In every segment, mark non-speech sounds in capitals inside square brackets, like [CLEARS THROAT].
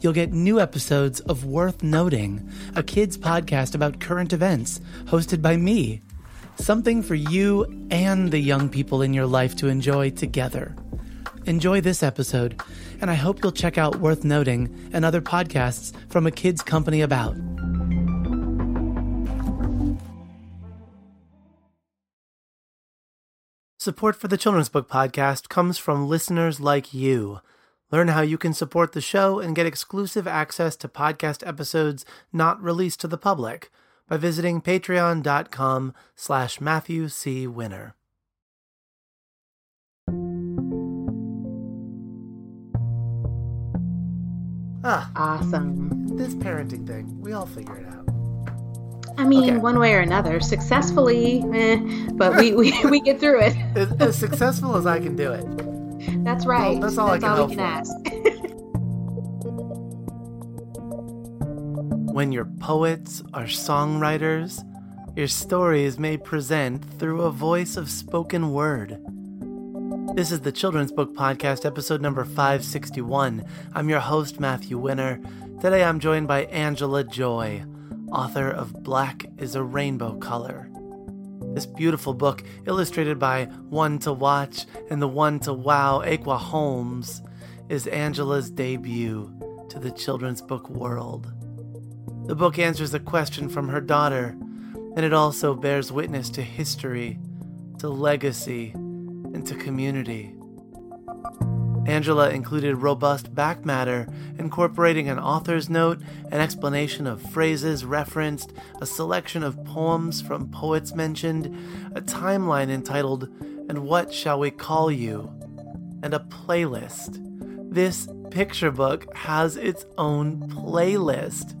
you'll get new episodes of Worth Noting, a kids podcast about current events, hosted by me. Something for you and the young people in your life to enjoy together. Enjoy this episode, and I hope you'll check out Worth Noting and other podcasts from a kids company about. Support for the Children's Book Podcast comes from listeners like you. Learn how you can support the show and get exclusive access to podcast episodes not released to the public by visiting patreon.com slash Matthew C. Winner. Ah, Awesome. this parenting thing, we all figure it out. I mean, Okay. one way or another, successfully, eh, but we, we, we get through it. As, as successful as I can do it. That's right. that's all I can we can for. ask. [LAUGHS] When your poets are songwriters, your stories may present through a voice of spoken word. This is the Children's Book Podcast, episode number 561. I'm your host, Matthew Winner. Today I'm joined by Angela Joy, author of Black is a Rainbow Color. This beautiful book, illustrated by One to Watch and the One to Wow, Ekua Holmes, is Angela's debut to the children's book world. The book answers a question from her daughter, and it also bears witness to history, to legacy, and to community. Angela included robust back matter, incorporating an author's note, an explanation of phrases referenced, a selection of poems from poets mentioned, a timeline entitled, And What Shall We Call You? and a playlist. This picture book has its own playlist.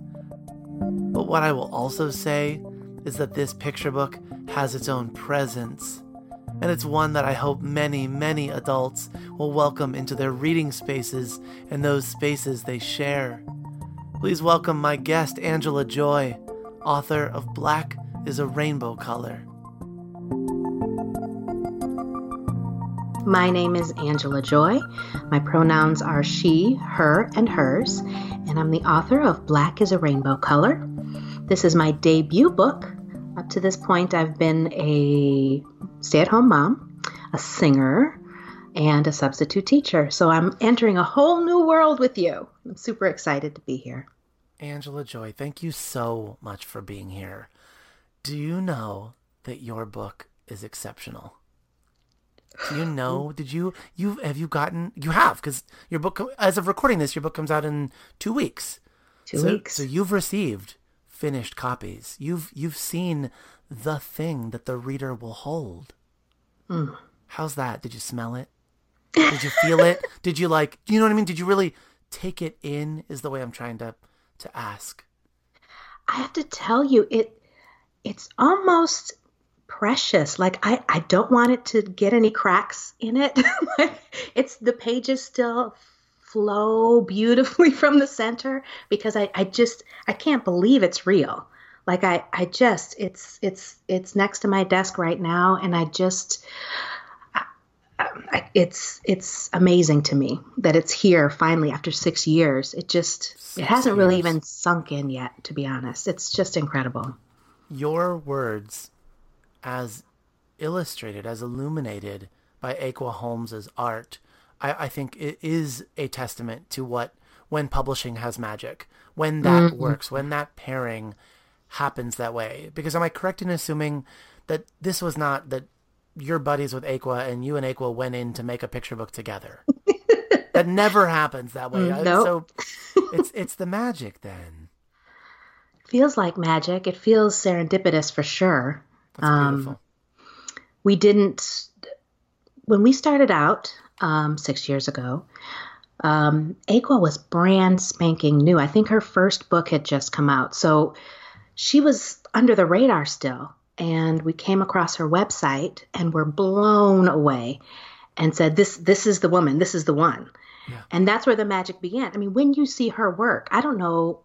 But what I will also say is that this picture book has its own presence. And it's one that I hope many, many adults will welcome into their reading spaces and those spaces they share. Please welcome my guest, Angela Joy, author of Black is a Rainbow Color. My name is Angela Joy. My pronouns are she, her, and hers, and I'm the author of Black is a Rainbow Color. This is my debut book. Up to this point, I've been a stay at home mom, a singer, and a substitute teacher. So I'm entering a whole new world with you. I'm super excited to be here. Angela Joy, thank you so much for being here. Do you know that your book is exceptional? Do you know? Did you you have you gotten you have because your book as of recording this your book comes out in two weeks. Two so, weeks. So you've received finished copies. You've you've seen the thing that the reader will hold. Mm. How's that? Did you smell it? Did you feel it? [LAUGHS] Did you like? You know what I mean? Did you really take it in? Is the way I'm trying to to ask. I have to tell you, it it's almost precious. Like I, I don't want it to get any cracks in it. [LAUGHS] like it's the pages still flow beautifully [LAUGHS] from the center because I, I just I can't believe it's real. Like I, I just it's it's it's next to my desk right now and I just I, it's it's amazing to me that it's here finally after six years. It just Six it hasn't really even sunk in yet, to be honest. It's just incredible. Your words, as illustrated, as illuminated by Ekua Holmes's art, I, I think it is a testament to what when publishing has magic, when that works, when that pairing happens that way. Because am I correct in assuming that this was not that you're buddies with Ekua and you and Ekua went in to make a picture book together? [LAUGHS] that never happens that way. Mm, Uh, nope. So it's it's the magic then. feels like magic. It feels serendipitous for sure. That's Um, beautiful. we didn't, when we started out um, six years ago, um, Ekua was brand spanking new. I think her first book had just come out. So she was under the radar still. And we came across her website and were blown away and said, This this is the woman, this is the one. Yeah. And that's where the magic began. I mean, when you see her work, I don't know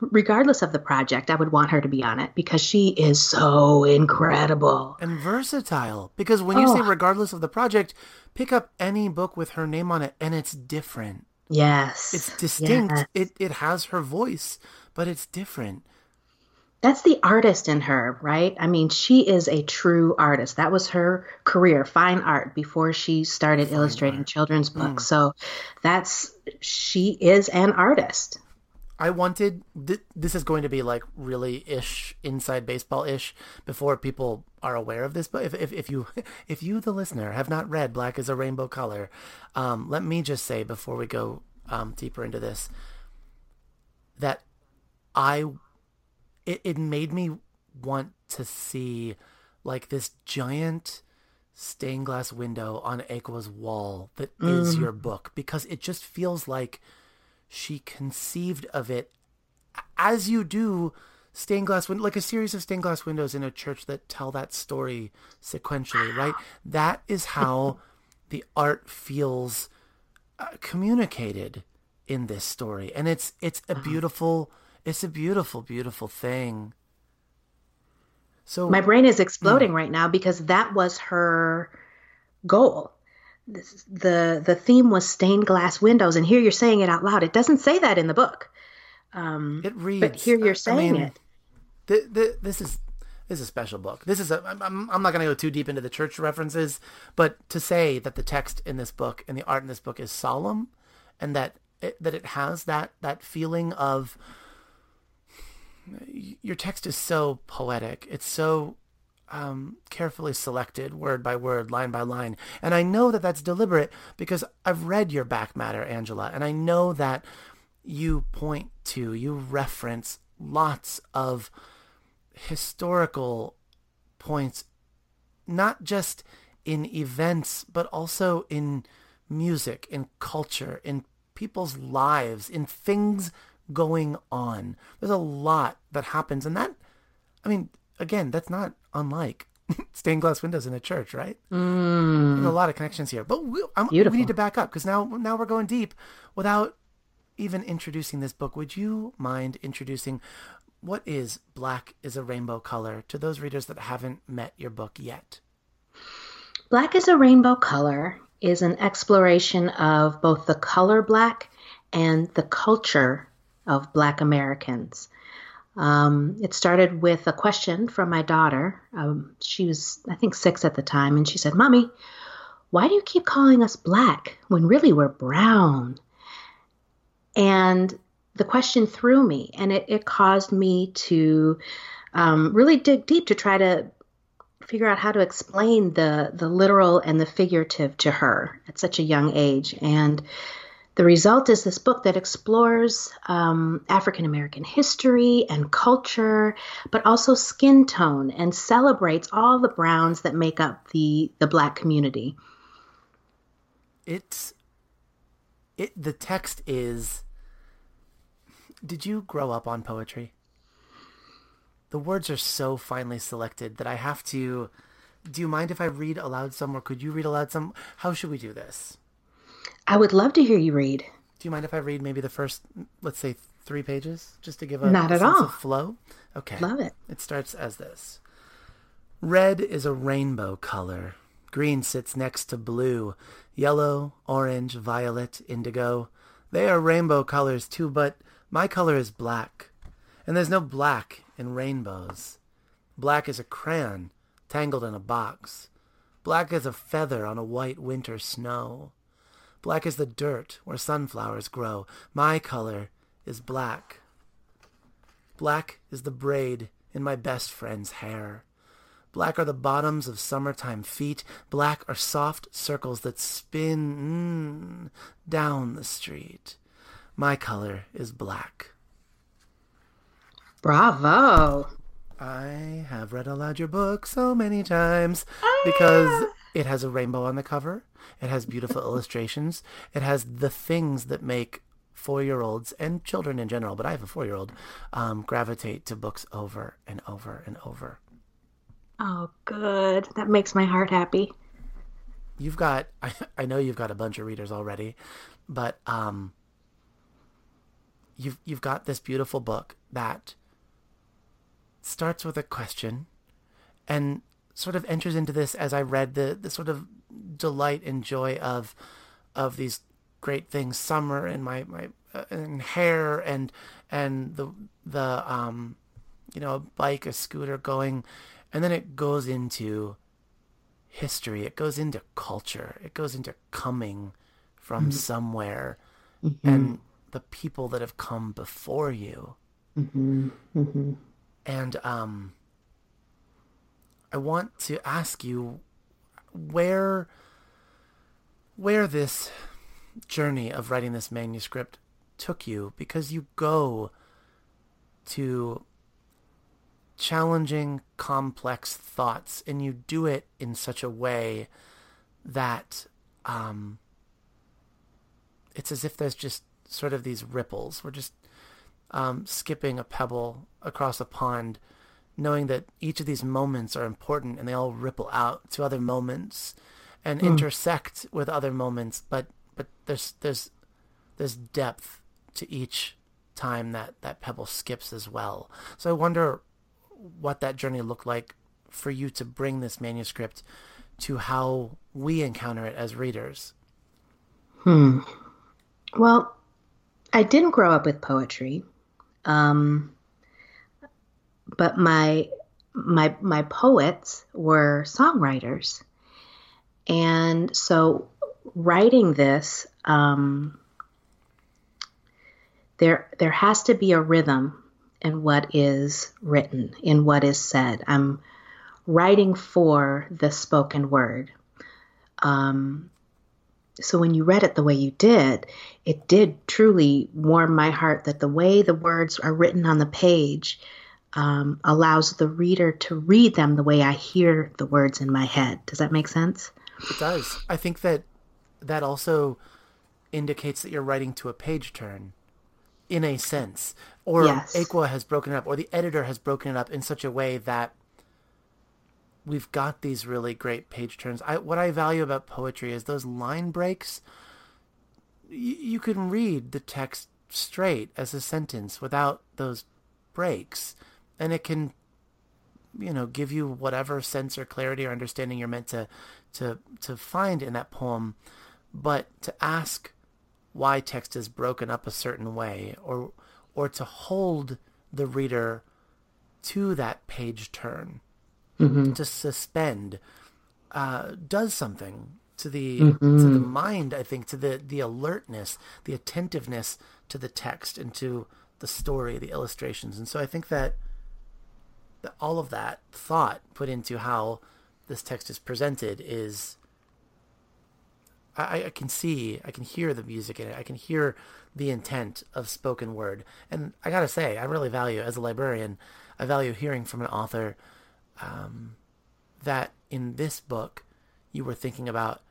regardless of the project, I would want her to be on it because she is so incredible and versatile. Because when you oh. say regardless of the project, pick up any book with her name on it and it's different. Yes. It's distinct. Yes. It it has her voice, but it's different. That's the artist in her, right? I mean, she is a true artist. That was her career, fine art, before she started fine illustrating art. children's books. Mm. So that's she is an artist. I wanted th- this is going to be like really ish inside baseball ish before people are aware of this. But if, if, if you [LAUGHS] if you the listener have not read Black is a Rainbow Color, um, let me just say before we go um, deeper into this that I it, it made me want to see like this giant stained glass window on Ekua's wall that mm. is your book because it just feels like she conceived of it as you do stained glass window like a series of stained glass windows in a church that tell that story sequentially right that is how [LAUGHS] the art feels uh, communicated in this story and it's it's a uh-huh. beautiful it's a beautiful beautiful thing so my brain is exploding mm. right now because that was her goal the the theme was stained glass windows, and here you're saying it out loud. It doesn't say that in the book. Um, it reads, but here you're saying I mean, it. The, the, this is this is a special book. This is a. I'm, I'm not going to go too deep into the church references, but to say that the text in this book and the art in this book is solemn, and that it, that it has that that feeling of your text is so poetic. It's so um, carefully selected word by word, line by line. And I know that that's deliberate because I've read your back matter, Angela, and I know that you point to, you reference lots of historical points, not just in events, but also in music, in culture, in people's lives, in things going on. There's a lot that happens, and that, I mean, again, that's not unlike [LAUGHS] stained glass windows in a church, right? Mm. A lot of connections here, but we, we need to back up because now now we're going deep without even introducing this book. Would you mind introducing what is Black is a Rainbow Color to those readers that haven't met your book yet? Black is a Rainbow Color is an exploration of both the color black and the culture of Black Americans. Um, it started with a question from my daughter. Um, she was, I think, six at the time, and she said, Mommy, why do you keep calling us black when really we're brown? And the question threw me, and it, it caused me to um, really dig deep to try to figure out how to explain the the literal and the figurative to her at such a young age. And the result is this book that explores um, African American history and culture, but also skin tone and celebrates all the browns that make up the, the black community. It's it the text is Did you grow up on poetry? The words are so finely selected that I have to do you mind if I read aloud some or could you read aloud some? How should we do this? I would love to hear you read. Do you mind if I read maybe the first, let's say, three pages, just to give a, Not at sense all. of flow? Okay. Love it. It starts as this. Red is a rainbow color. Green sits next to blue. Yellow, orange, violet, indigo. They are rainbow colors too, but my color is black. And there's no black in rainbows. Black is a crayon tangled in a box. Black as a feather on a white winter snow. Black is the dirt where sunflowers grow. My color is black. Black is the braid in my best friend's hair. Black are the bottoms of summertime feet. Black are soft circles that spin mm, down the street. My color is black. Bravo. I have read aloud your book so many times Oh, because it has a rainbow on the cover. It has beautiful illustrations. It has the things that make four year olds and children in general, but I have a four year old, um, gravitate to books over and over and over. Oh, good. That makes my heart happy. You've got, [LAUGHS] I, I know you've got a bunch of readers already, but um, you've, you've got this beautiful book that starts with a question and sort of enters into this as I read the, the sort of delight and joy of of these great things summer and my my uh, and hair and and the the um you know a bike a scooter going and then it goes into history. It goes into culture. It goes into coming from somewhere. And the people that have come before you. And um I want to ask you where where this journey of writing this manuscript took you because you go to challenging complex thoughts and you do it in such a way that um it's as if there's just sort of these ripples. We're just um, skipping a pebble across a pond knowing that each of these moments are important and they all ripple out to other moments and intersect with other moments but but there's there's there's depth to each time that that pebble skips as well. So i wonder what that journey looked like for you to bring this manuscript to how we encounter it as readers. Hmm. Well, I didn't grow up with poetry, um, but my my my poets were songwriters, and so writing this, um, there there has to be a rhythm in what is written, in what is said. I'm writing for the spoken word. Um, so when you read it the way you did, it did truly warm my heart that the way the words are written on the page um, allows the reader to read them the way I hear the words in my head. Does that make sense? It does. I think that that also indicates that you're writing to a page turn in a sense. Or Yes. Ekua has broken it up, or the editor has broken it up in such a way that we've got these really great page turns. I, what I value about poetry is those line breaks. Y- you can read the text straight as a sentence without those breaks, and it can you know give you whatever sense or clarity or understanding you're meant to to to find in that poem. But to ask why text is broken up a certain way or or to hold the reader to that page turn to suspend uh, does something to the to the mind i think to the the alertness the attentiveness to the text and to the story the illustrations. And so i think that all of that thought put into how this text is presented is I, I can see I can hear the music in it. I can hear the intent of spoken word. And I gotta say I really value as a librarian I value hearing from an author um, that in this book you were thinking about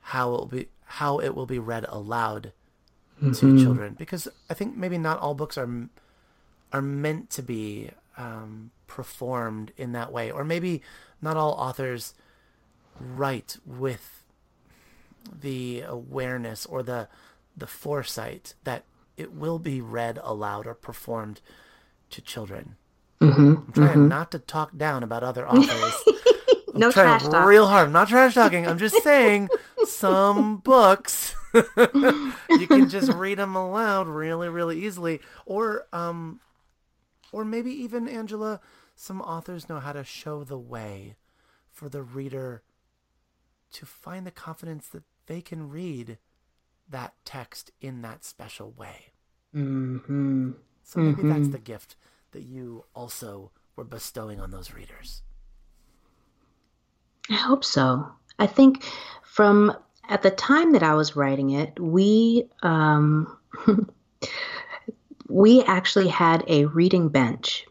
how it will be how it will be read aloud to children. Because I think maybe not all books are are meant to be um, performed in that way, or maybe not all authors write with the awareness or the the foresight that it will be read aloud or performed to children. I'm trying not to talk down about other authors. [LAUGHS] No trash talk. real hard. I'm not trash talking. I'm just saying [LAUGHS] some books [LAUGHS] you can just read them aloud really, really easily. Or, um, or maybe even Angela, some authors know how to show the way for the reader to find the confidence that they can read that text in that special way. Mm-hmm. So maybe that's the gift that you also were bestowing on those readers. I hope so. I think from at the time that I was writing it, we um, [LAUGHS] we actually had a reading bench,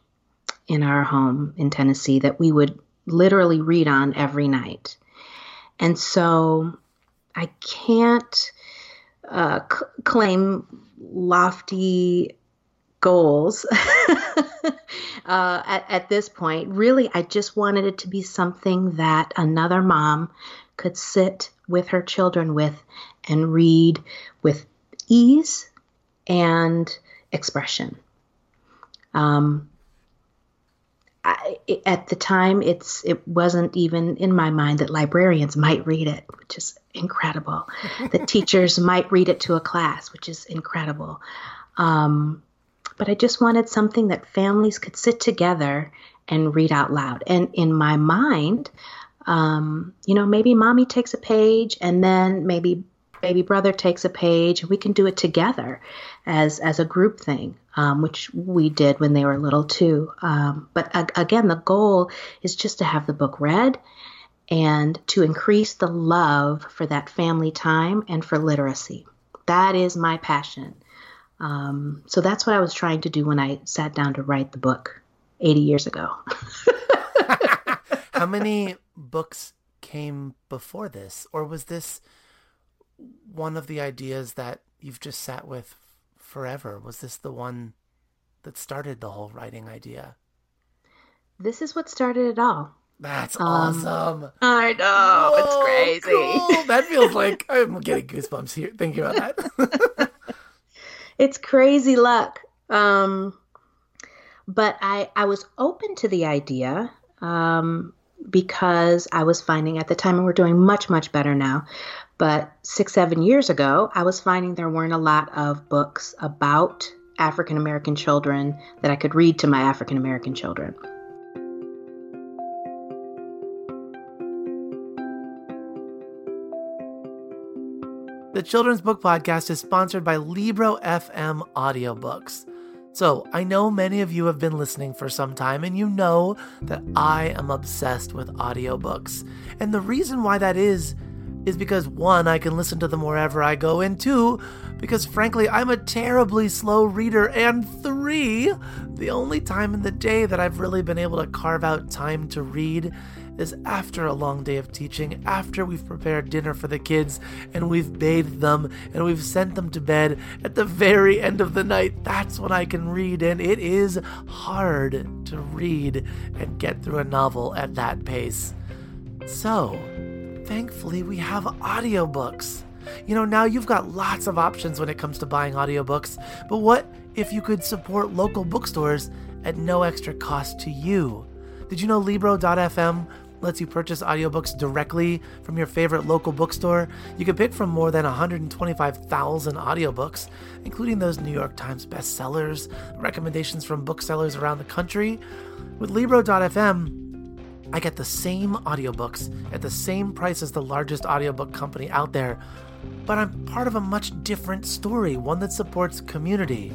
in our home in Tennessee that we would literally read on every night. And so I can't uh, c- claim lofty goals [LAUGHS] uh, at, at this point. Really, I just wanted it to be something that another mom could sit with her children with and read with ease and expression. Um, I, at the time, it's it wasn't even in my mind that librarians might read it, which is incredible. [LAUGHS] that teachers might read it to a class, which is incredible. Um, but I just wanted something that families could sit together and read out loud. And in my mind, um, you know, maybe mommy takes a page and then maybe baby brother takes a page and we can do it together as as a group thing um, which we did when they were little too. Um, but again the goal is just to have the book read and to increase the love for that family time and for literacy. That is my passion. Um, so that's what i was trying to do when i sat down to write the book 80 years ago. [LAUGHS] How many books came before this? Or was this one of the ideas that you've just sat with forever? Was this the one that started the whole writing idea? This is what started it all. That's um, awesome. I know. Whoa, it's crazy. Cool. That feels like [LAUGHS] I'm getting goosebumps here thinking about that. [LAUGHS] it's crazy luck. Um, but I, I was open to the idea um, because I was finding at the time, and we're doing much, much better now, but six, seven years ago, I was finding there weren't a lot of books about African American children that I could read to my African American children. The Children's Book Podcast is sponsored by Libro FM Audiobooks. So, I know many of you have been listening for some time and you know that I am obsessed with audiobooks. And the reason why that is is because one, I can listen to them wherever I go, and two, because frankly, I'm a terribly slow reader, and three, the only time in the day that I've really been able to carve out time to read is after a long day of teaching, after we've prepared dinner for the kids and we've bathed them and we've sent them to bed at the very end of the night. That's when I can read, and it is hard to read and get through a novel at that pace. So, thankfully, we have audiobooks. You know, now you've got lots of options when it comes to buying audiobooks, but what if you could support local bookstores at no extra cost to you? Did you know Libro.fm lets you purchase audiobooks directly from your favorite local bookstore? You can pick from more than 125,000 audiobooks, including those New York Times bestsellers, recommendations from booksellers around the country. With Libro.fm, I get the same audiobooks at the same price as the largest audiobook company out there, but I'm part of a much different story, one that supports community.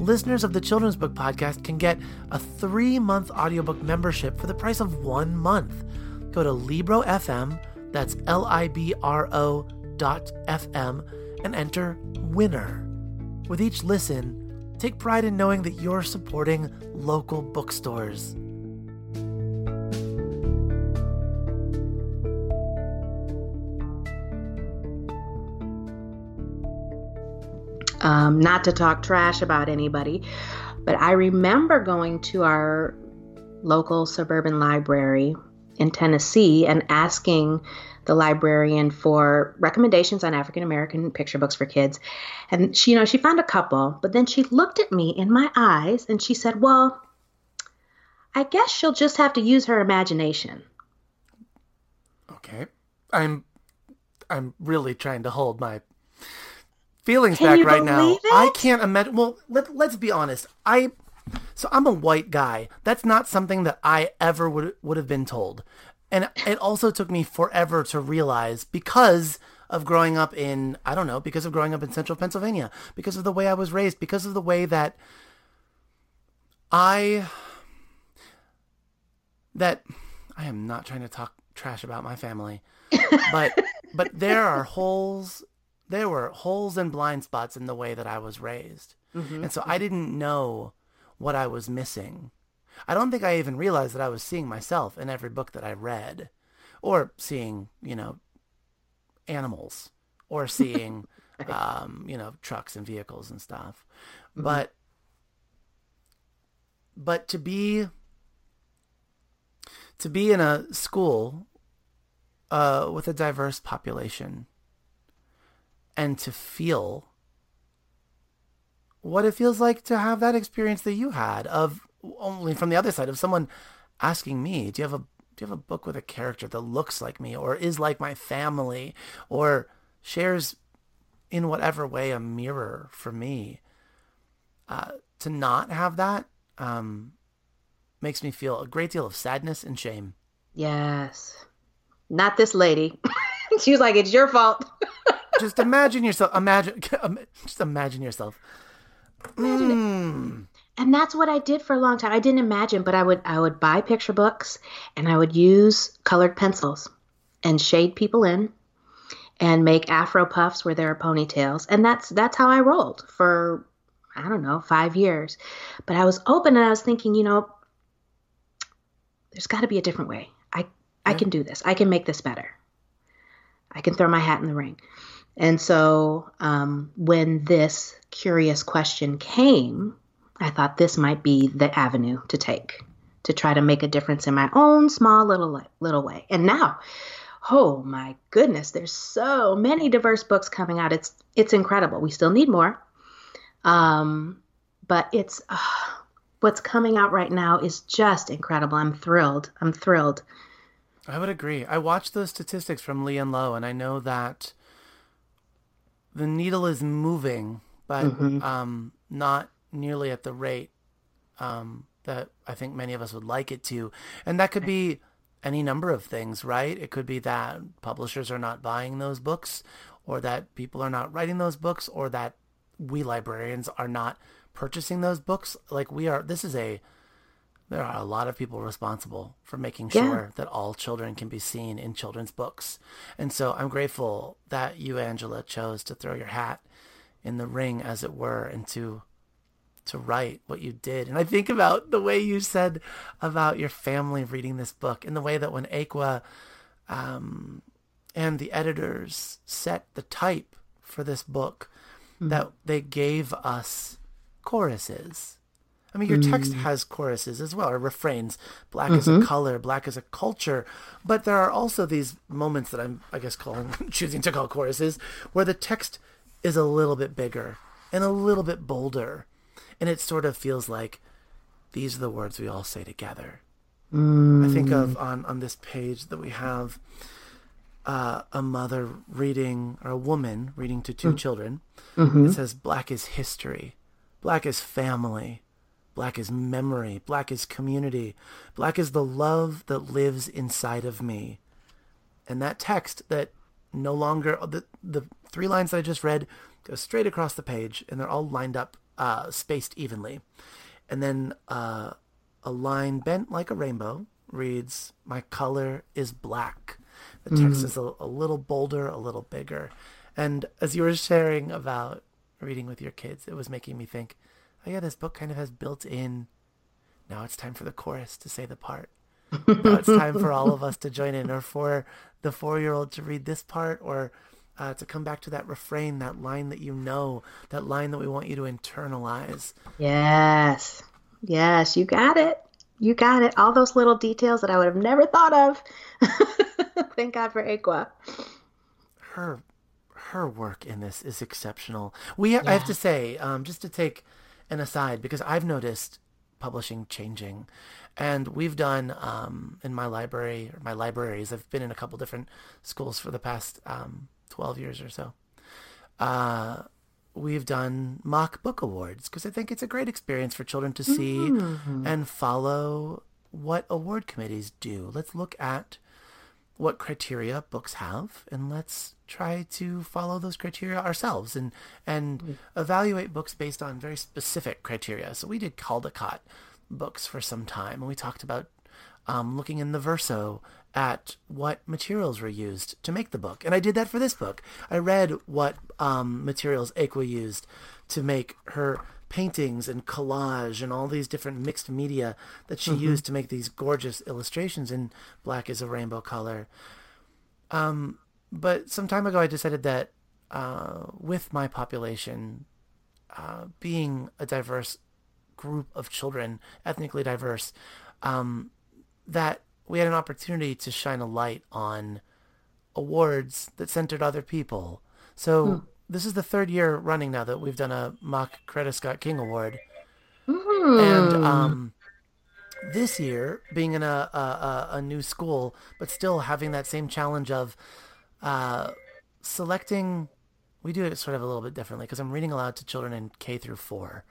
Listeners of the Children's Book Podcast can get a three month audiobook membership for the price of one month. Go to Libro FM, that's L I B R O dot FM, and enter winner. With each listen, take pride in knowing that you're supporting local bookstores. Um, not to talk trash about anybody, but I remember going to our local suburban library in Tennessee and asking the librarian for recommendations on African American picture books for kids. And she, you know, she found a couple, but then she looked at me in my eyes and she said, "Well, I guess she'll just have to use her imagination." Okay. I'm I'm really trying to hold my feelings Can back right now. It? I can't imagine. Well, let, let's be honest. I so I'm a white guy. That's not something that I ever would would have been told, and it also took me forever to realize because of growing up in I don't know because of growing up in central Pennsylvania because of the way I was raised because of the way that I that I am not trying to talk trash about my family, but but there are holes there were holes and blind spots in the way that I was raised. Mm-hmm. And so I didn't know what I was missing. I don't think I even realized that I was seeing myself in every book that I read, or seeing you know animals, or [LAUGHS] seeing um, you know trucks and vehicles and stuff. Mm-hmm. But but to be to be in a school uh, with a diverse population and to feel what it feels like to have that experience that you had of only from the other side of someone asking me, do you have a do you have a book with a character that looks like me or is like my family or shares in whatever way a mirror for me? Uh, to not have that um, makes me feel a great deal of sadness and shame. Yes. Not this lady. [LAUGHS] she was like, it's your fault. [LAUGHS] just imagine yourself. Imagine. [LAUGHS] Just imagine yourself. Imagine mm. And that's what I did for a long time. I didn't imagine, but I would I would buy picture books and I would use colored pencils and shade people in and make afro puffs where there are ponytails. And that's that's how I rolled for I don't know, 5 years. But I was open and I was thinking, you know, there's got to be a different way. I I can do this. I can make this better. I can throw my hat in the ring. And so um, when this curious question came, I thought this might be the avenue to take to try to make a difference in my own small little little way. And now, oh my goodness, there's so many diverse books coming out. It's it's incredible. We still need more, um, but it's uh, what's coming out right now is just incredible. I'm thrilled. I'm thrilled. I would agree. I watched those statistics from Lee and Low, and I know that the needle is moving, but mm-hmm. um, not nearly at the rate um, that I think many of us would like it to. And that could be any number of things, right? It could be that publishers are not buying those books, or that people are not writing those books, or that we librarians are not purchasing those books. Like we are, this is a there are a lot of people responsible for making sure yeah. that all children can be seen in children's books. And so I'm grateful that you, Angela, chose to throw your hat in the ring, as it were, and to to write what you did. And I think about the way you said about your family reading this book, and the way that when Ekua um, and the editors set the type for this book, mm-hmm. that they gave us choruses I mean, your text mm. has choruses as well, or refrains. Black mm-hmm. is a mm-hmm. color, black is a culture. But there are also these moments that I'm, I guess, calling, [LAUGHS] choosing to call choruses, where the text is a little bit bigger and a little bit bolder. And it sort of feels like these are the words we all say together. Mm. I think of mm. on, on this page that we have uh, a mother reading, or a woman reading to two mm. children. Mm-hmm. It says, Black is history, black is family Black is memory. Black is community. Black is the love that lives inside of me. And that text that no longer, the, the three lines that I just read go straight across the page and they're all lined up, uh, spaced evenly. And then uh, a line bent like a rainbow reads, My color is black. The text mm. is a, a little bolder, a little bigger. And as you were sharing about reading with your kids, it was making me think oh yeah, this book kind of has built in. Now it's time for the chorus to say the part. now it's time for all of us to join in, or for the four-year-old to read this part, or uh, to come back to that refrain, that line that you know, that line that we want you to internalize. Yes, yes, you got it. You got it. All those little details that I would have never thought of. [LAUGHS] Thank God for Ekua. Her, her work in this is exceptional. We, yeah. I have to say, um, just to take an aside because I've noticed publishing changing. And we've done um, in my library, or my libraries, I've been in a couple different schools for the past um, 12 years or so. Uh, we've done mock book awards because I think it's a great experience for children to see mm-hmm. and follow what award committees do. Let's look at what criteria books have and let's try to follow those criteria ourselves and and mm. evaluate books based on very specific criteria. So we did caldecott books for some time and we talked about um, looking in the verso at what materials were used to make the book. And i did that for this book. I read what um, materials Ekua used to make her paintings and collage and all these different mixed media that she mm-hmm. used to make these gorgeous illustrations in black is a rainbow color. Um, but some time ago, I decided that uh, with my population uh, being a diverse group of children, ethnically diverse, um, that we had an opportunity to shine a light on awards that centered other people. So hmm. This is the third year running now that we've done a mock Coretta Scott King Award, hmm. and um, this year being in a, a, a new school, but still having that same challenge of uh, selecting. We do it sort of a little bit differently because I'm reading aloud to children in K through four.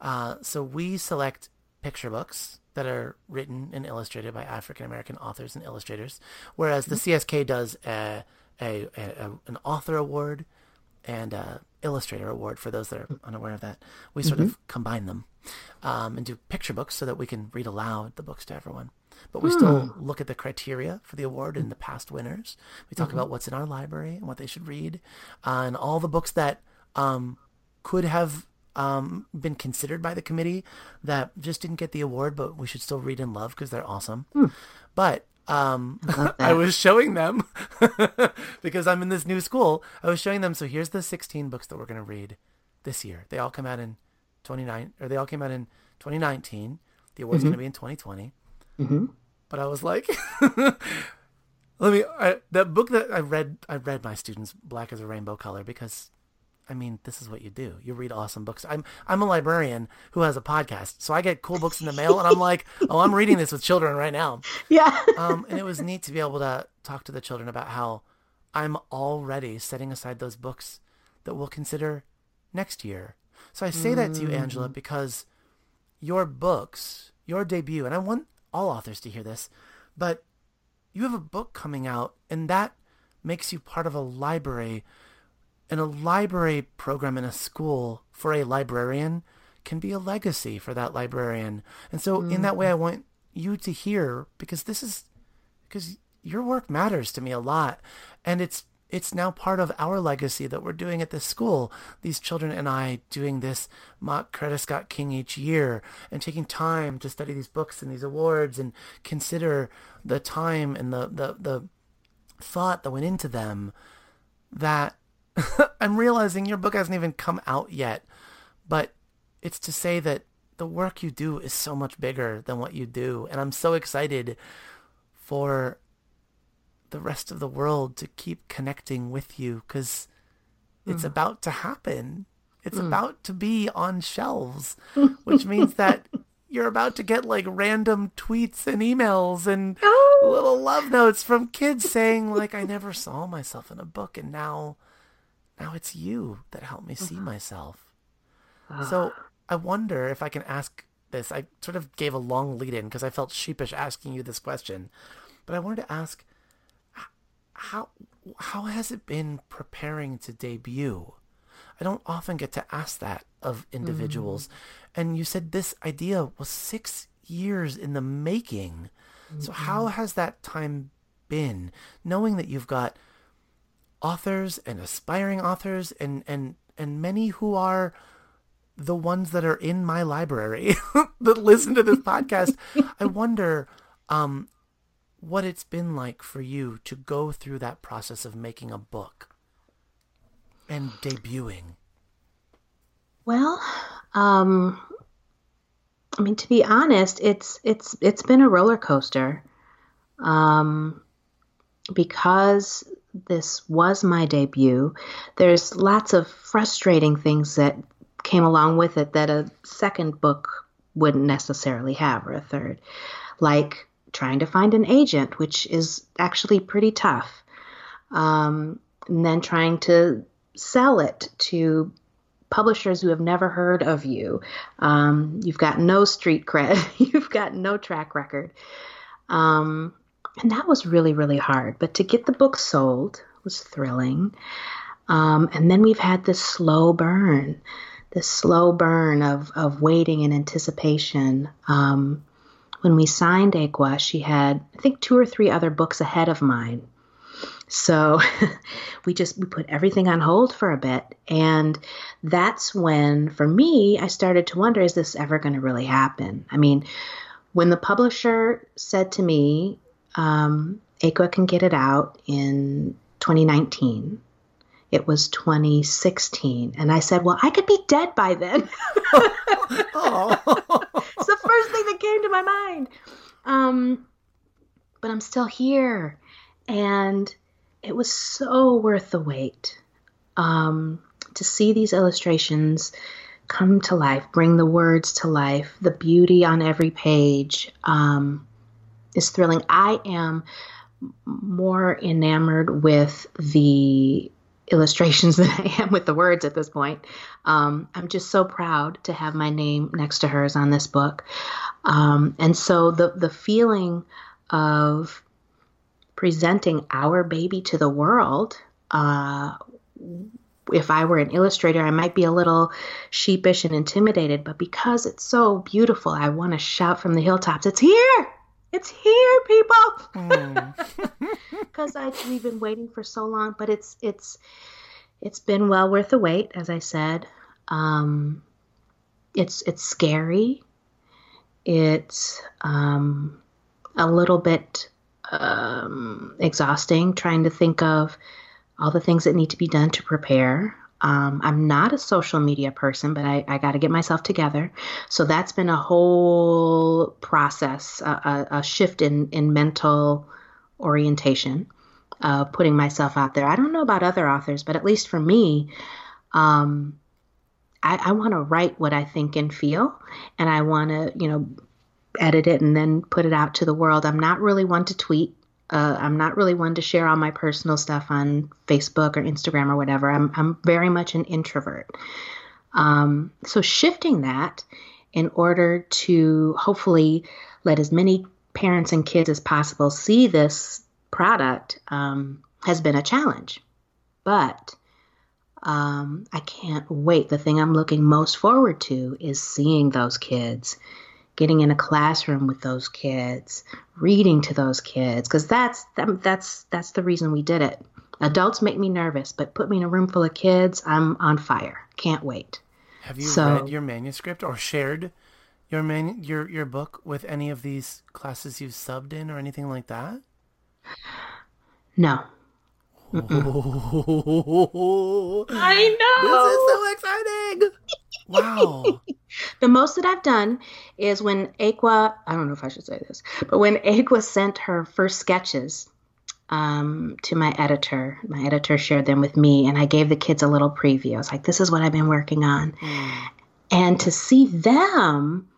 Uh, so we select picture books that are written and illustrated by African American authors and illustrators, whereas the mm-hmm. CSK does a, a, a, an author award and a illustrator award for those that are unaware of that. We sort mm-hmm. of combine them um, and do picture books so that we can read aloud the books to everyone. But we hmm. still look at the criteria for the award and the past winners. We talk mm-hmm. about what's in our library and what they should read, uh, and all the books that um, could have um, been considered by the committee that just didn't get the award, but we should still read and love because they're awesome. Hmm. But um, I [LAUGHS] was showing them [LAUGHS] because I'm in this new school. I was showing them. So here's the 16 books that we're going to read this year. They all come out in 29, or they all came out in 2019. The award's mm-hmm. going to be in 2020. Mm-hmm. But I was like, [LAUGHS] let me. I, that book that I read, I read my students "Black as a Rainbow Color" because I mean, this is what you do. You read awesome books. I'm I'm a librarian who has a podcast, so I get cool books in the mail, and I'm like, oh, I'm reading this with children right now. [LAUGHS] Yeah. um, and it was neat to be able to talk to the children about how I'm already setting aside those books that we'll consider next year. So I say mm. that to you, Angela, mm. because your books, your debut, and I want all authors to hear this, but you have a book coming out, and that makes you part of a library and a library program in a school for a librarian can be a legacy for that librarian. And so mm. in that way I want you to hear because this is because your work matters to me a lot and it's it's now part of our legacy that we're doing at this school. These children and I doing this mock Coretta Scott King each year and taking time to study these books and these awards and consider the time and the, the, the thought that went into them that [LAUGHS] I'm realizing your book hasn't even come out yet, but it's to say that the work you do is so much bigger than what you do. And I'm so excited for the rest of the world to keep connecting with you because it's mm. about to happen. It's mm. about to be on shelves, [LAUGHS] which means that you're about to get like random tweets and emails and oh. little love notes from kids saying like I never saw myself in a book and now now it's you that helped me see uh-huh. myself. So I wonder if I can ask this. I sort of gave a long lead in because I felt sheepish asking you this question, but I wanted to ask how how has it been preparing to debut? I don't often get to ask that of individuals. Mm. And you said this idea was 6 years in the making. Mm-hmm. So how has that time been knowing that you've got authors and aspiring authors and and and many who are the ones that are in my library [LAUGHS] that listen to this [LAUGHS] podcast. I wonder um, what it's been like for you to go through that process of making a book and debuting. Well um, i mean to be honest it's it's it's been a roller coaster um, because this was my debut, there's lots of frustrating things that came along with it that a second book wouldn't necessarily have, or a third, like trying to find an agent, which is actually pretty tough. Um, and then trying to sell it to publishers who have never heard of you. Um, you've got no street cred, [LAUGHS] you've got no track record. Um, and that was really, really hard. But to get the book sold was thrilling. Um, and then we've had this slow burn, this slow burn of, of waiting and anticipation. Um, when we signed Ekua, she had, I think, two or three other books ahead of mine. So [LAUGHS] we just we put everything on hold for a bit, and that's when, for me, I started to wonder: Is this ever going to really happen? I mean, when the publisher said to me, um, "Ekua can get it out in 2019," it was 2016, and I said, "Well, I could be dead by then." [LAUGHS] it's the first thing that came to my mind. Um, but I'm still here, and it was so worth the wait um, to see these illustrations come to life, bring the words to life, the beauty on every page um, is thrilling. I am more enamored with the illustrations [LAUGHS] than I am with the words at this point. Um, I'm just so proud to have my name next to hers on this book. Um, and so the the feeling of presenting our baby to the world. Uh, if I were an illustrator, I might be a little sheepish and intimidated, but because it's so beautiful, I want to shout from the hilltops, "It's here! It's here, people!" [LAUGHS] Because mm. we've been waiting for so long, but it's it's it's been well worth the wait, as I said. Um, it's it's scary. It's um, a little bit um, exhausting trying to think of all the things that need to be done to prepare. Um, I'm not a social media person, but I, I got to get myself together. So that's been a whole process, a, a, a shift in, in mental orientation, uh, putting myself out there. I don't know about other authors, but at least for me, um, I, I want to write what I think and feel, and I want to, you know, edit it and then put it out to the world. I'm not really one to tweet. Uh, I'm not really one to share all my personal stuff on Facebook or Instagram or whatever. I'm, I'm very much an introvert. Um, so shifting that in order to hopefully let as many parents and kids as possible see this product um, has been a challenge. But um, I can't wait. The thing I'm looking most forward to is seeing those kids getting in a classroom with those kids, reading to those kids, because that's that, that's that's the reason we did it. Adults make me nervous, but put me in a room full of kids, I'm on fire. Can't wait. Have you so, read your manuscript or shared your man your your book with any of these classes you've subbed in or anything like that? No. [LAUGHS] I know. This is so exciting. Wow. [LAUGHS] the most that I've done is when Ekua, I don't know if I should say this, but when [LAUGHS] Ekua sent her first sketches um, to my editor, my editor shared them with me, and I gave the kids a little preview. I was like, this is what I've been working on. Mm. And to see them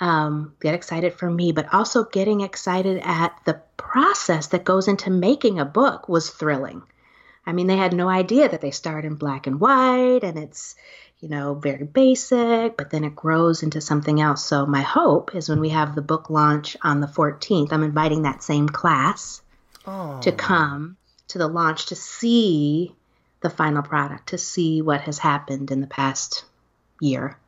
um, get excited for me, but also getting excited at the process that goes into making a book was thrilling. I mean, they had no idea that they start in black and white and it's, you know, very basic, but then it grows into something else. So, my hope is when we have the book launch on the 14th, I'm inviting that same class oh. to come to the launch to see the final product, to see what has happened in the past year.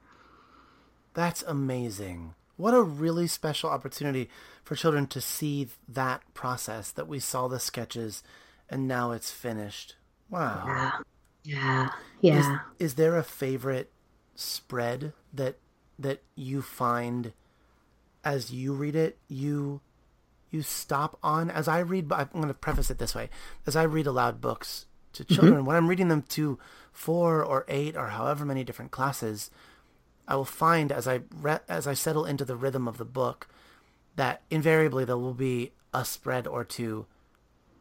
That's amazing. What a really special opportunity for children to see that process that we saw the sketches and now it's finished. Wow. Yeah. Yeah. Yeah. Is, is there a favorite spread that that you find as you read it you you stop on as I read I'm going to preface it this way as I read aloud books to mm-hmm. children mm-hmm. when I'm reading them to 4 or 8 or however many different classes I will find as I re- as I settle into the rhythm of the book that invariably there will be a spread or two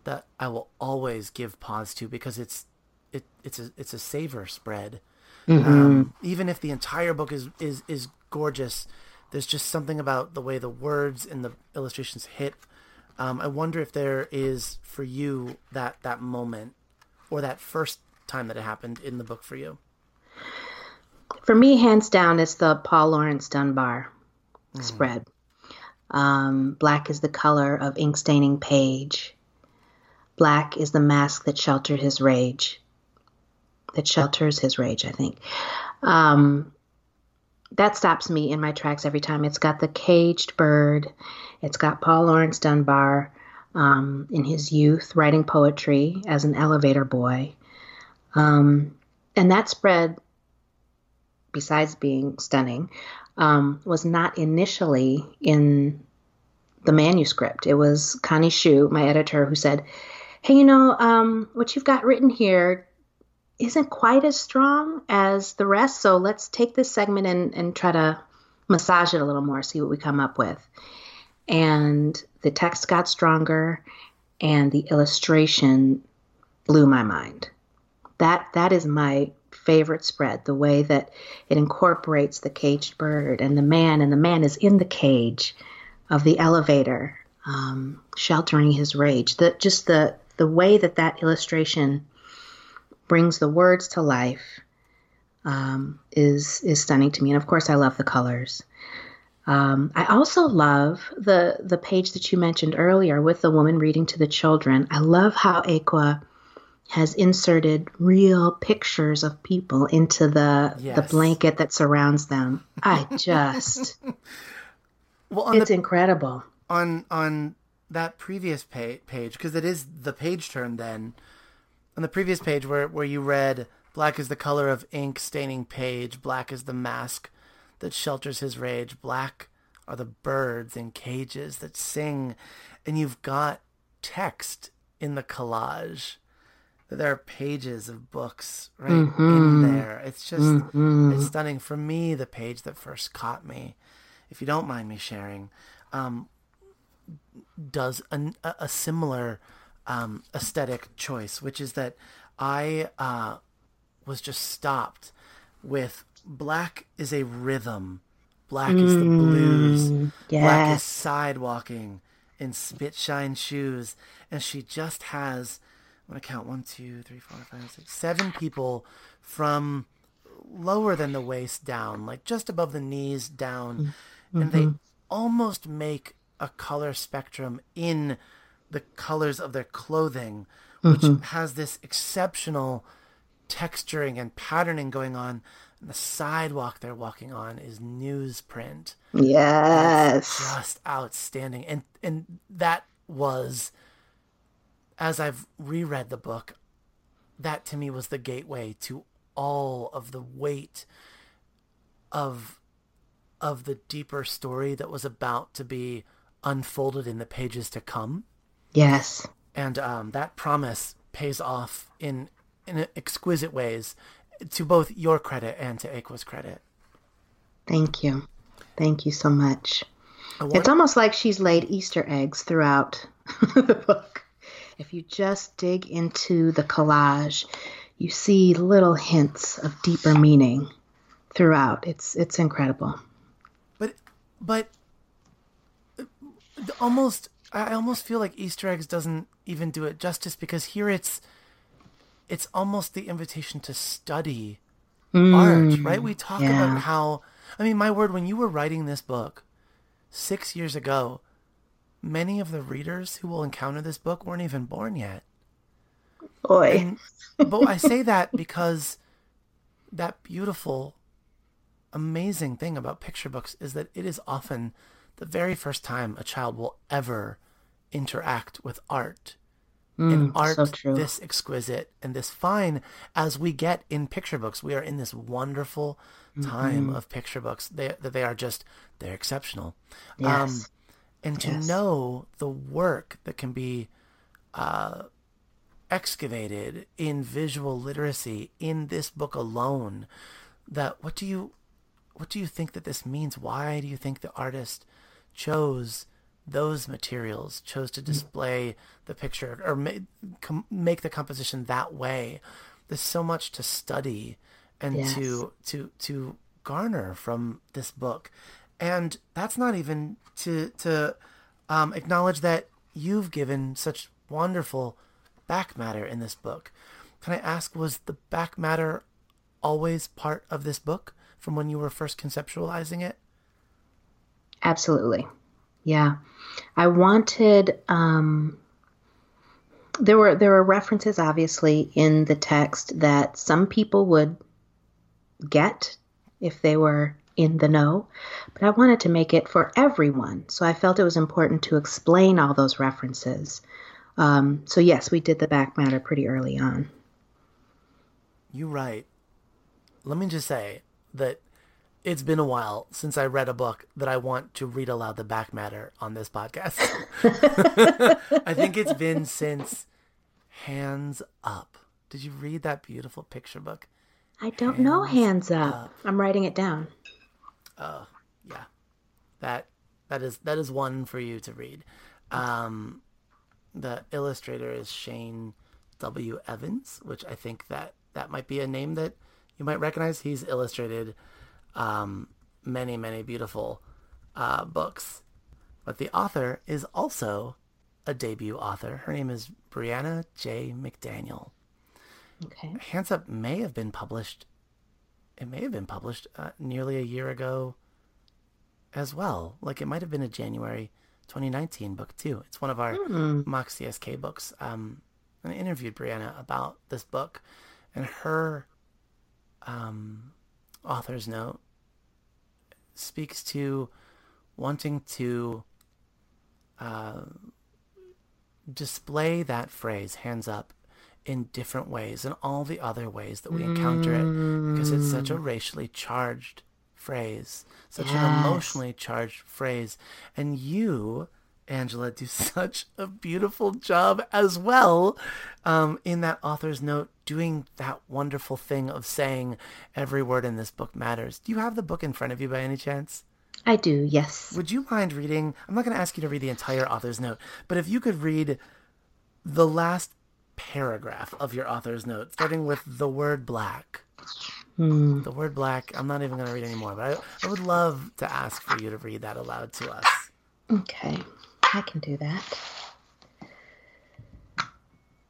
that I will always give pause to because it's it it's a it's a savor spread. Mm-hmm. Um, even if the entire book is is is gorgeous, there's just something about the way the words and the illustrations hit. Um, I wonder if there is for you that that moment or that first time that it happened in the book for you. For me, hands down, it's the Paul Laurence Dunbar mm. spread. Um, black is the color of ink staining page. Black is the mask that sheltered his rage. That shelters his rage, I think. Um, that stops me in my tracks every time. It's got the caged bird. It's got Paul Laurence Dunbar. um, in his youth, writing poetry as an elevator boy. Um, and that spread, besides being stunning, um, was not initially in the manuscript. It was Connie Hsu, my editor, who said, Hey, you know, um, what you've got written here isn't quite as strong as the rest. So let's take this segment and, and try to massage it a little more, see what we come up with. And the text got stronger and the illustration blew my mind. That that is my favorite spread, the way that it incorporates the caged bird and the man, and the man is in the cage of the elevator, um, sheltering his rage. The, just the, the way that that illustration brings the words to life um, is, is stunning to me. And of course, I love the colors. Um, I also love the the page that you mentioned earlier with the woman reading to the children. I love how Ekua has inserted real pictures of people into the yes. the blanket that surrounds them. I just [LAUGHS] well, it's the, incredible. On on that previous page because it is the page turn then on the previous page where where you read black is the color of ink staining page, black is the mask that shelters his rage, black are the birds in cages that sing, and you've got text in the collage there are pages of books right mm-hmm. in there. It's just mm-hmm. it's stunning. For me, the page that first caught me, if you don't mind me sharing, um, does a, a similar um, aesthetic choice, which is that I uh, was just stopped with black is a rhythm, black mm, is the blues, yes. black is sidewalking in spit shine shoes, and she just has I'm gonna count one, two, three, four, five, six, seven people from lower than the waist down, like just above the knees down, mm-hmm. and they mm-hmm. almost make a color spectrum in the colors of their clothing, which mm-hmm. has this exceptional texturing and patterning going on. And the sidewalk they're walking on is newsprint. Yes, just outstanding, and and that was as I've reread the book, that to me was the gateway to all of the weight of of the deeper story that was about to be unfolded in the pages to come. Yes. And um, that promise pays off in in exquisite ways to both your credit and to Ekua's credit. Thank you. Thank you so much. It's almost like she's laid Easter eggs throughout [LAUGHS] the book if you just dig into the collage, you see little hints of deeper meaning throughout. It's it's incredible. But but almost I almost feel like Easter eggs doesn't even do it justice because here it's it's almost the invitation to study mm, art, right? We talk yeah. about how I mean, my word, when you were writing this book six years ago, many of the readers who will encounter this book weren't even born yet. Boy. And, but I say that because that beautiful, amazing thing about picture books is that it is often the very first time a child will ever interact with art. Mm, and art so this exquisite and this fine as we get in picture books. We are in this wonderful time mm-hmm. of picture books. They, they are just, they're exceptional. Yes. Um, and to yes. know the work that can be uh, excavated in visual literacy in this book alone that what do you what do you think that this means why do you think the artist chose those materials chose to mm. display the picture or make, com- make the composition that way there's so much to study and yes. to to to garner from this book and that's not even to to um, acknowledge that you've given such wonderful back matter in this book. Can I ask, was the back matter always part of this book from when you were first conceptualizing it? Absolutely. Yeah. I wanted um, there were there were references obviously in the text that some people would get if they were in the know, but I wanted to make it for everyone. So I felt it was important to explain all those references. Um, so, yes, we did the back matter pretty early on. You're right. Let me just say that it's been a while since I read a book that I want to read aloud the back matter on this podcast. [LAUGHS] I think it's been since Hands Up. Did you read that beautiful picture book? I don't hands know Hands up. up. I'm writing it down. Oh, yeah. That that is that is one for you to read. Um, the illustrator is Shane W. Evans, which I think that that might be a name that you might recognize. He's illustrated um, many, many beautiful uh, books. But the author is also a debut author. Her name is Breanna J. McDaniel. Okay. Hands Up may have been published. It may have been published uh, nearly a year ago as well. Like it might have been a January 2019 book too. It's one of our mm. mock CSK books. Um, I interviewed Breanna about this book, and her um, author's note speaks to wanting to uh, display that phrase, hands up, in different ways and all the other ways that we encounter it because it's such a mm. racially charged phrase, such yes. an emotionally charged phrase. And you Angela do such a beautiful job as well um, in that author's note, doing that wonderful thing of saying every word in this book matters. Do you have the book in front of you by any chance? I do, yes. Would you mind reading? I'm not going to ask you to read the entire author's note, but if you could read the last paragraph of your author's note, starting with the word black. Mm. The word black, I'm not even going to read anymore, but I, I would love to ask for you to read that aloud to us. Okay. I can do that.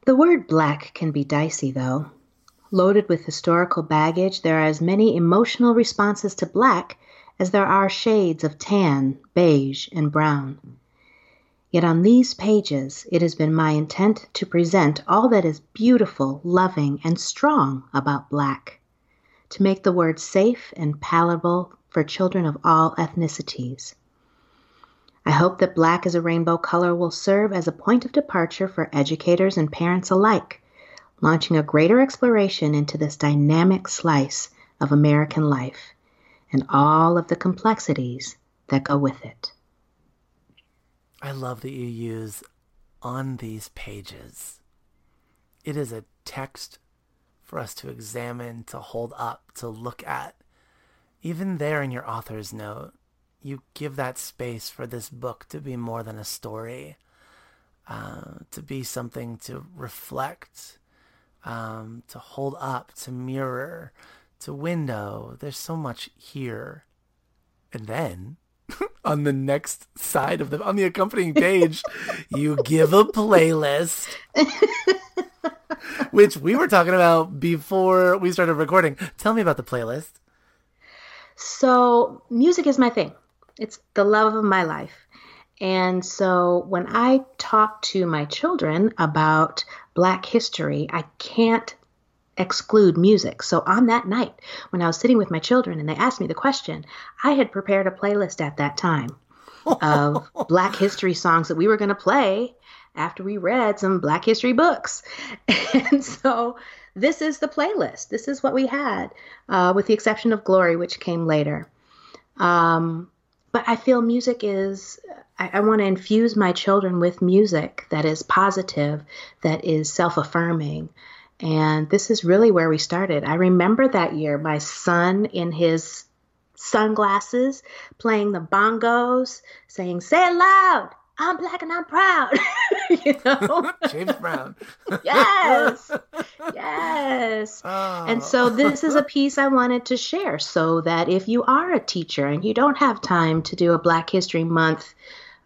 The word black can be dicey, though. Loaded with historical baggage, there are as many emotional responses to black as there are shades of tan, beige, and brown. Yet on these pages, it has been my intent to present all that is beautiful, loving, and strong about black, to make the word safe and palatable for children of all ethnicities. I hope that black as a rainbow color will serve as a point of departure for educators and parents alike, launching a greater exploration into this dynamic slice of American life and all of the complexities that go with it. I love that you use on these pages. It is a text for us to examine, to hold up, to look at. Even there in your author's note, you give that space for this book to be more than a story, uh, to be something to reflect, um, to hold up, to mirror, to window. There's so much here. And then [LAUGHS] on the next side of the on the accompanying [LAUGHS] page, you give a playlist. [LAUGHS] which we were talking about before we started recording. Tell me about the playlist. So, music is my thing. It's the love of my life. And so when I talk to my children about Black history, I can't exclude music. So on that night, when I was sitting with my children and they asked me the question, I had prepared a playlist at that time of [LAUGHS] Black history songs that we were going to play after we read some Black history books. [LAUGHS] And so this is the playlist. This is what we had, uh, with the exception of Glory, which came later. Um, but I feel music is, I, I want to infuse my children with music that is positive, that is self affirming. And this is really where we started. I remember that year, my son in his sunglasses playing the bongos, saying, Say it loud, I'm black and I'm proud. [LAUGHS] you know? [LAUGHS] James Brown. yes. [LAUGHS] Yes. Oh. And so this is a piece I wanted to share so that if you are a teacher and you don't have time to do a Black History Month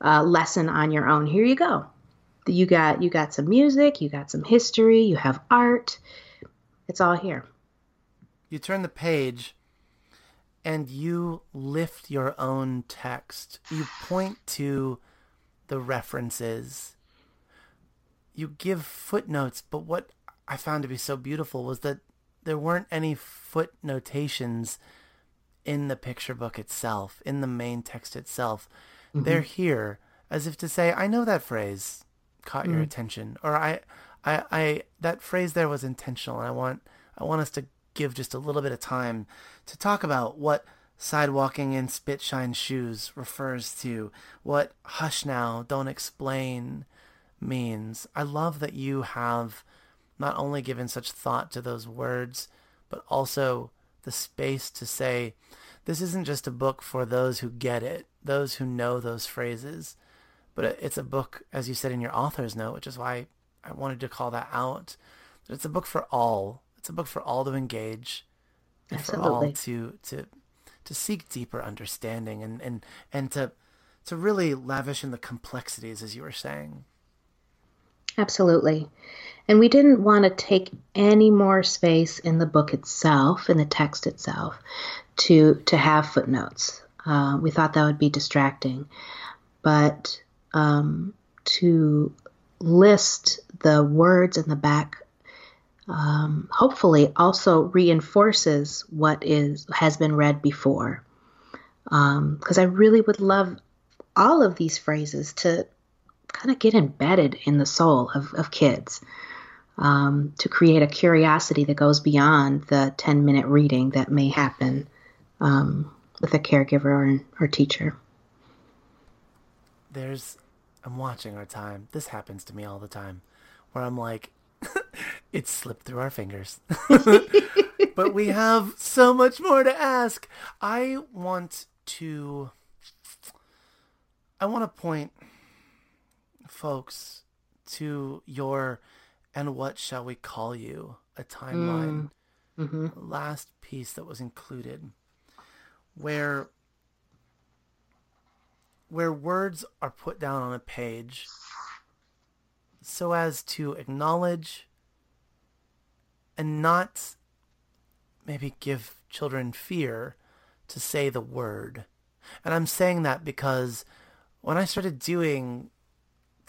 uh, lesson on your own, here you go. You got you got some music, you got some history, you have art. It's all here. You turn the page and you lift your own text. You point to the references. You give footnotes, but what I found to be so beautiful was that there weren't any footnotations in the picture book itself, in the main text itself. Mm-hmm. They're here as if to say, I know that phrase caught mm-hmm. your attention, or I, I, I, that phrase there was intentional, and I want, I want us to give just a little bit of time to talk about what sidewalking in spit shine shoes refers to, what hush now, don't explain means. I love that you have not only given such thought to those words, but also the space to say, this isn't just a book for those who get it, those who know those phrases, but it's a book, as you said in your author's note, which is why I wanted to call that out. It's a book for all. It's a book for all to engage, and for all to to to seek deeper understanding and and and to to really lavish in the complexities, as you were saying. Absolutely. And we didn't want to take any more space in the book itself, in the text itself, to to have footnotes. Uh, we thought that would be distracting, but um, to list the words in the back um, hopefully also reinforces what is has been read before because um, I really would love all of these phrases to kind of get embedded in the soul of, of kids um, to create a curiosity that goes beyond the 10 minute reading that may happen um, with a caregiver or, or teacher. There's, I'm watching our time. This happens to me all the time where I'm like, it slipped through our fingers. [LAUGHS] but we have so much more to ask. I want to I want to point folks to your and what shall we call you a timeline mm. mm-hmm. last piece that was included where where words are put down on a page so as to acknowledge and not maybe give children fear to say the word. And I'm saying that because when I started doing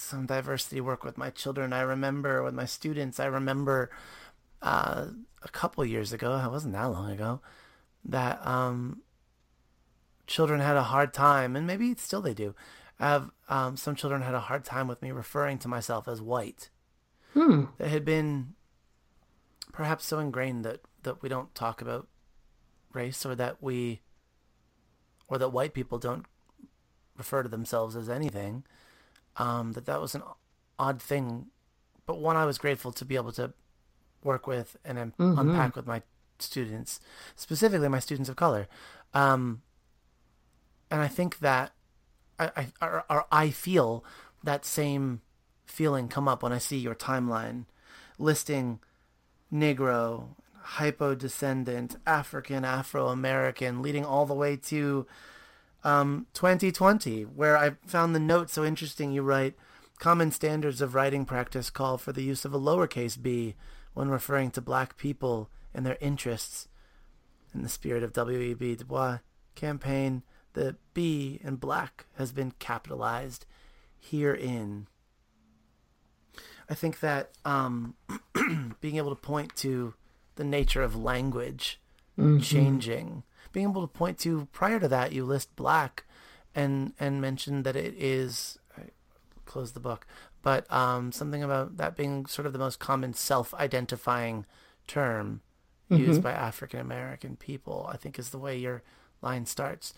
some diversity work with my children. I remember with my students, I remember uh, a couple years ago, it wasn't that long ago, that um, children had a hard time, and maybe still they do, have um, some children had a hard time with me referring to myself as white. Hmm. That had been perhaps so ingrained that, that we don't talk about race or that we or that white people don't refer to themselves as anything um, that that was an odd thing, but one I was grateful to be able to work with and mm-hmm. unpack with my students, specifically my students of color. Um, and I think that I, I, or, or I feel that same feeling come up when I see your timeline listing Negro, hypo descendant, African, Afro American, leading all the way to um, 2020, where I found the note so interesting. You write, common standards of writing practice call for the use of a lowercase b when referring to black people and their interests. In the spirit of W.E.B. Du Bois campaign, the B in black has been capitalized herein. I think that um, [CLEARS THROAT] being able to point to the nature of language mm-hmm. changing being able to point to prior to that you list black and and mention that it is I close the book but um, something about that being sort of the most common self-identifying term mm-hmm. used by African American people I think is the way your line starts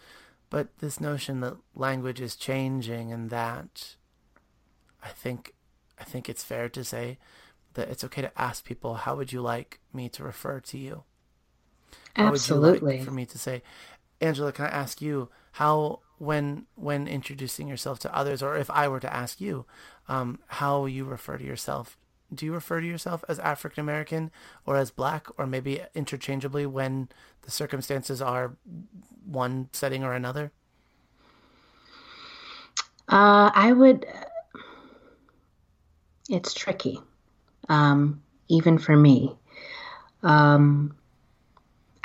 but this notion that language is changing and that I think I think it's fair to say that it's okay to ask people how would you like me to refer to you Absolutely. Like for me to say, Angela, can I ask you how, when when introducing yourself to others, or if I were to ask you, um, how you refer to yourself? Do you refer to yourself as African American or as Black, or maybe interchangeably when the circumstances are one setting or another? Uh, I would. It's tricky, um, even for me. Um,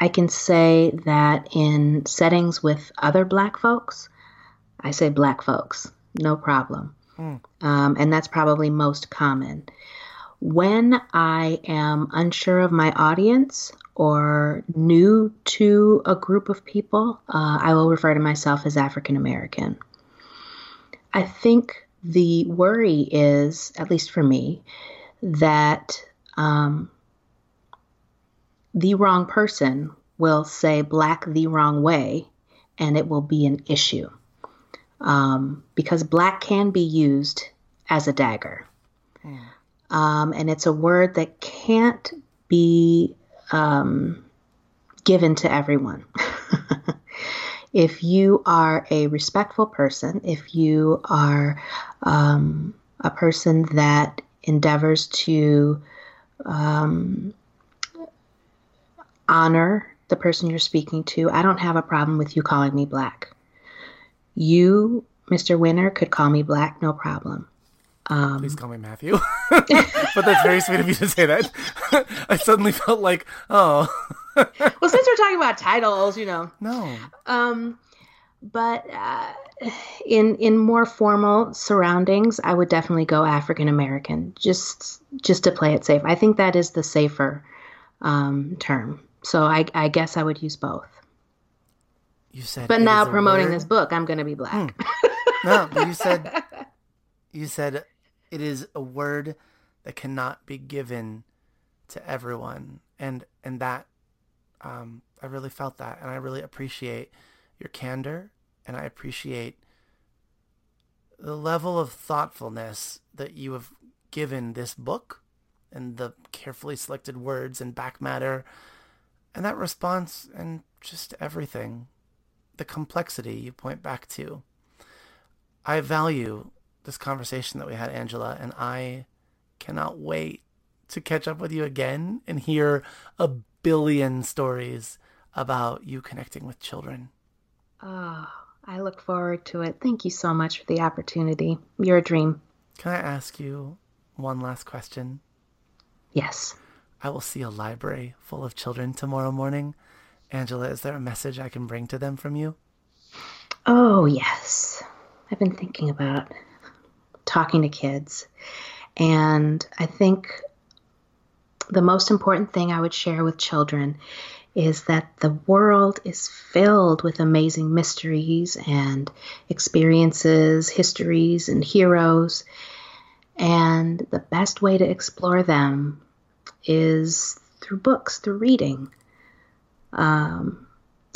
I can say that in settings with other black folks, I say black folks, no problem. Mm. Um, and that's probably most common. When I am unsure of my audience or new to a group of people, uh, I will refer to myself as African American. I think the worry is, at least for me, that um, the wrong person will say black the wrong way and it will be an issue. Um, because black can be used as a dagger. Mm. Um, and it's a word that can't be um, given to everyone. [LAUGHS] if you are a respectful person, if you are um, a person that endeavors to um, honor the person you're speaking to, I don't have a problem with you calling me black. You, Mr. Winner, could call me black, no problem. Um, Please call me Matthew. [LAUGHS] but that's very sweet of you to say that. [LAUGHS] I suddenly felt like, oh. [LAUGHS] well, since we're talking about titles, you know. No. Um, but uh, in in more formal surroundings, I would definitely go African American, just just to play it safe. I think that is the safer um, term. So I, I guess I would use both. You said, but now promoting this book, I'm going to be black. Hmm. [LAUGHS] No, but you said you said it is a word that cannot be given to everyone and and that um, I really felt that and I really appreciate your candor and I appreciate the level of thoughtfulness that you have given this book and the carefully selected words and back matter and that response and just everything the complexity you point back to I value this conversation that we had, Angela, and I cannot wait to catch up with you again and hear a billion stories about you connecting with children. Oh, I look forward to it. Thank you so much for the opportunity. You're a dream. Can I ask you one last question? Yes. I will see a library full of children tomorrow morning. Angela, is there a message I can bring to them from you? Oh, yes. I've been thinking about talking to kids. And I think the most important thing I would share with children is that the world is filled with amazing mysteries and experiences, histories, and heroes. And the best way to explore them is through books, through reading. Um,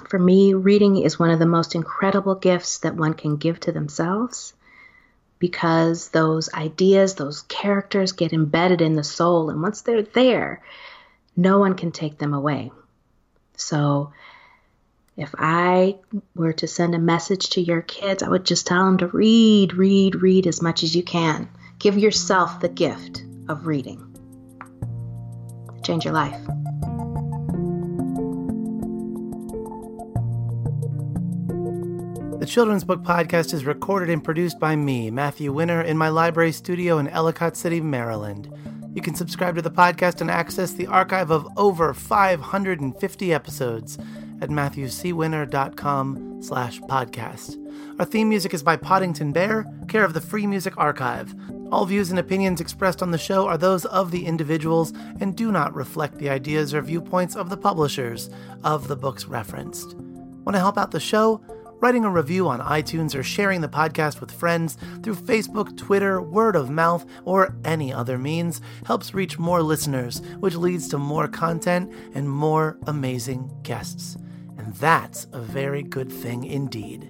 for me, reading is one of the most incredible gifts that one can give to themselves because those ideas, those characters get embedded in the soul. And once they're there, no one can take them away. So if I were to send a message to your kids, I would just tell them to read, read, read as much as you can. Give yourself the gift of reading. Change your life. The Children's Book Podcast is recorded and produced by me, Matthew Winner, in my library studio in Ellicott City, Maryland. You can subscribe to the podcast and access the archive of over 550 episodes at matthewcwinner.com slash podcast. Our theme music is by Poddington Bear, care of the Free Music Archive. All views and opinions expressed on the show are those of the individuals and do not reflect the ideas or viewpoints of the publishers of the books referenced. Want to help out the show? Writing a review on iTunes or sharing the podcast with friends through Facebook, Twitter, word of mouth, or any other means helps reach more listeners, which leads to more content and more amazing guests. And that's a very good thing indeed.